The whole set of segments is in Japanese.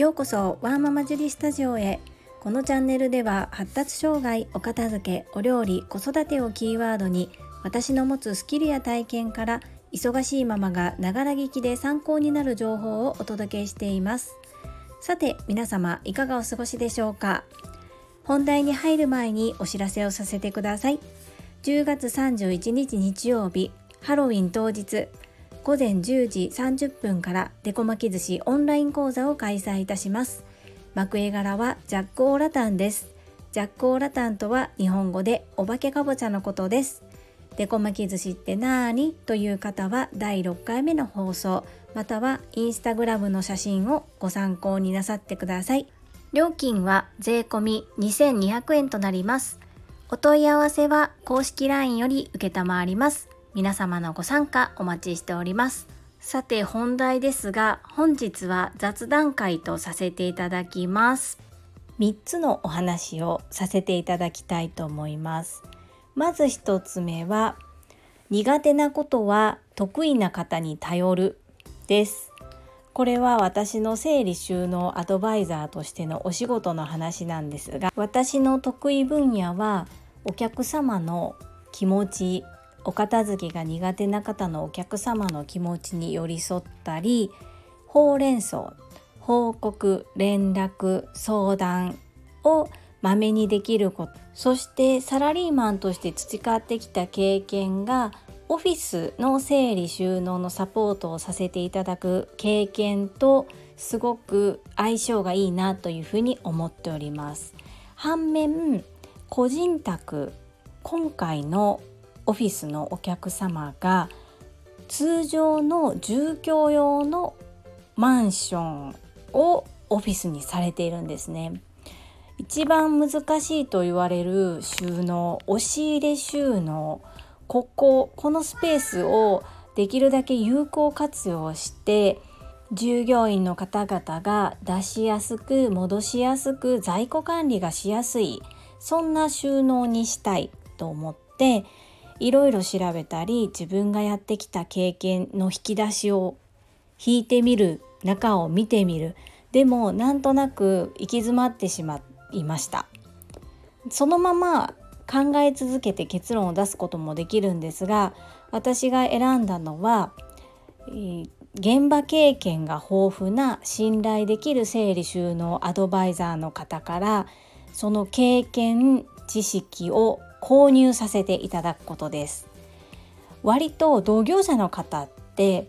ようこそワーママジュリスタジオへ。このチャンネルでは発達障害お片付けお料理子育てをキーワードに私の持つスキルや体験から忙しいママがながら聞きで参考になる情報をお届けしています。さて皆様いかがお過ごしでしょうか？本題に入る前にお知らせをさせてください。10月31日日曜日ハロウィン当日。午前10時30分からデコ巻き寿司オンライン講座を開催いたします。幕絵柄はジャックオーラタンです。ジャックオーラタンとは日本語でお化けかぼちゃのことです。デコ巻き寿司ってなーに？という方は第6回目の放送またはインスタグラムの写真をご参考になさってください。料金は税込2200円となります。お問い合わせは公式 LINE より受ります。皆様のご参加お待ちしております。さて本題ですが本日は雑談会とさせていただきます。3つのお話をさせていただきたいと思います。まず1つ目は苦手なことは得意な方に頼るです。これは私の整理収納アドバイザーとしてのお仕事の話なんですが私の得意分野はお客様の気持ちお片付けが苦手な方のお客様の気持ちに寄り添ったりほうれん草報告連絡相談をまめにできることそしてサラリーマンとして培ってきた経験がオフィスの整理収納のサポートをさせていただく経験とすごく相性がいいなというふうに思っております。反面個人宅今回のオフィスのお客様が通常の住居用のマンションをオフィスにされているんですね。一番難しいと言われる収納押し入れ収納こここのスペースをできるだけ有効活用して従業員の方々が出しやすく戻しやすく在庫管理がしやすいそんな収納にしたいと思っていろいろ調べたり自分がやってきた経験の引き出しを引いてみる中を見てみる。でもなんとなく行き詰まってしまいました。そのまま考え続けて結論を出すこともできるんですが私が選んだのは、えー、現場経験が豊富な信頼できる整理収納アドバイザーの方からその経験知識を購入させていただくことです。割と同業者の方って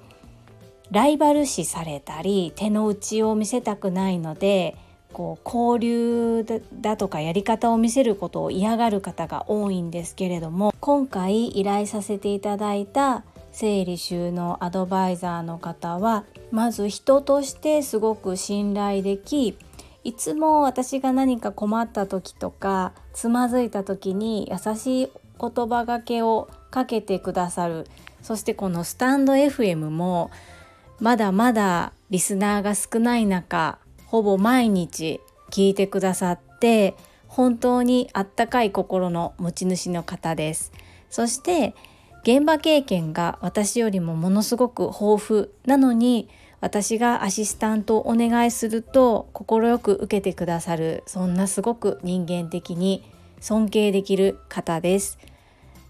ライバル視されたり手の内を見せたくないのでこう交流だとかやり方を見せることを嫌がる方が多いんですけれども今回依頼させていただいた整理収納アドバイザーの方はまず人としてすごく信頼できいつも私が何か困った時とかつまずいた時に優しい言葉がけをかけてくださる。そしてこのスタンド FM もまだまだリスナーが少ない中ほぼ毎日聞いてくださって本当にあったかい心の持ち主の方です。そして現場経験が私よりもものすごく豊富なのに私がアシスタントをお願いすると快く受けてくださるそんなすごく人間的に尊敬できる方です。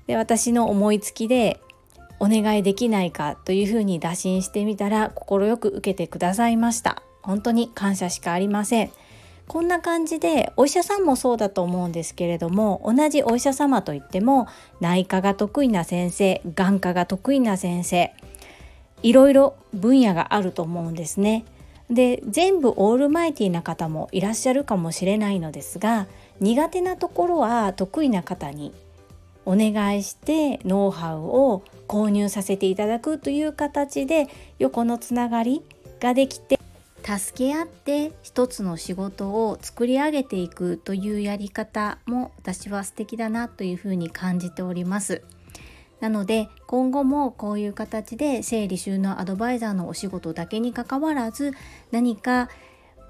で私の思いつきでお願いできないかというふうに打診してみたら快く受けてくださいました。本当に感謝しかありません。こんな感じでお医者さんもそうだと思うんですけれども同じお医者様といっても内科が得意な先生眼科が得意な先生いろいろ分野があると思うんですね。で全部オールマイティな方もいらっしゃるかもしれないのですが苦手なところは得意な方にお願いしてノウハウを購入させていただくという形で横のつながりができて助け合って一つの仕事を作り上げていくというやり方も私は素敵だなというふうに感じております。なので今後もこういう形で整理収納アドバイザーのお仕事だけにかかわらず何か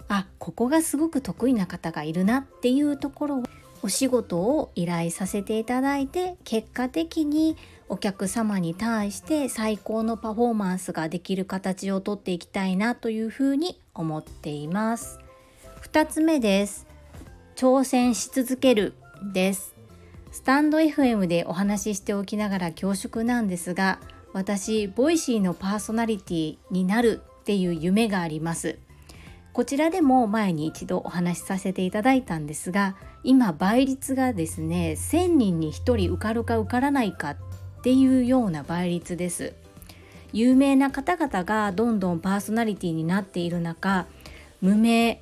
あここがすごく得意な方がいるなっていうところをお仕事を依頼させていただいて結果的にお客様に対して最高のパフォーマンスができる形をとっていきたいなというふうに思っています。2つ目です挑戦し続けるですスタンド FM でお話ししておきながら恐縮なんですが私 Voicy のパーソナリティになるっていう夢があります。こちらでも前に一度お話しさせていただいたんですが今倍率がですね1000人に1人受かるか受からないかっていうような倍率です。有名な方々がどんどんパーソナリティになっている中無名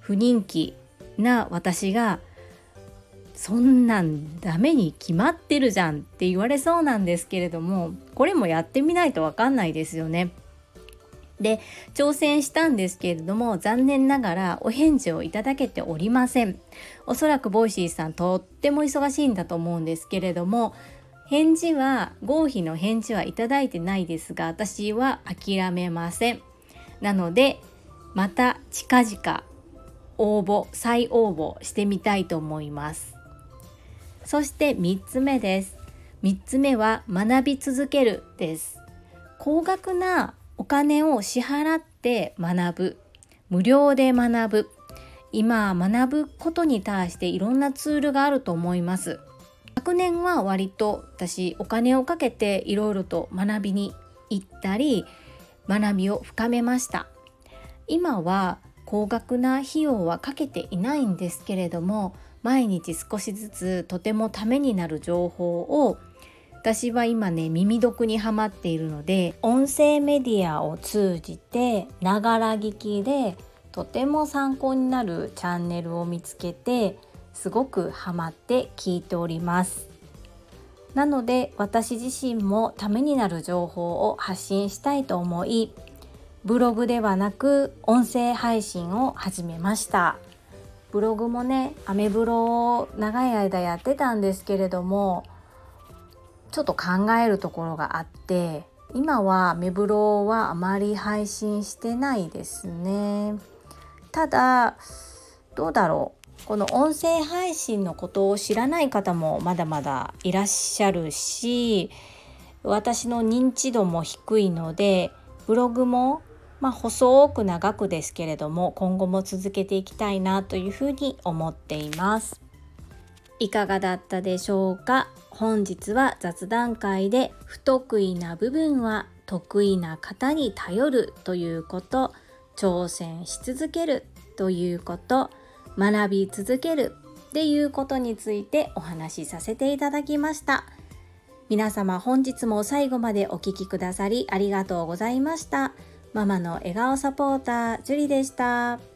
不人気な私がそんなんダメに決まってるじゃんって言われそうなんですけれどもこれもやってみないとわかんないですよね。で挑戦したんですけれども残念ながらお返事をいただけておりません。おそらく Voicy さんとっても忙しいんだと思うんですけれども返事は合否の返事はいただいてないですが私は諦めません。なのでまた近々応募再応募してみたいと思います。そして3つ目です。3つ目は学び続けるです。高額なお金を支払って学ぶ。無料で学ぶ。今学ぶことに対していろんなツールがあると思います。昨年は割と私お金をかけていろいろと学びに行ったり学びを深めました。今は高額な費用はかけていないんですけれども毎日少しずつとてもためになる情報を私は今ね耳読にはまっているので音声メディアを通じてながら聞きでとても参考になるチャンネルを見つけてすごくハマって聞いております。なので私自身もためになる情報を発信したいと思いブログではなく音声配信を始めました。ブログもねアメブロを長い間やってたんですけれどもちょっと考えるところがあって今はメブロはあまり配信してないですね。ただどうだろう。この音声配信のことを知らない方もまだまだいらっしゃるし私の認知度も低いのでブログもまあ、細く長くですけれども今後も続けていきたいなというふうに思っています。いかがだったでしょうか？本日は雑談会で不得意な部分は得意な方に頼るということ挑戦し続けるということ学び続けるっていうことについてお話しさせていただきました。皆様本日も最後までお聴きくださりありがとうございました。ママの笑顔サポータージュリでした。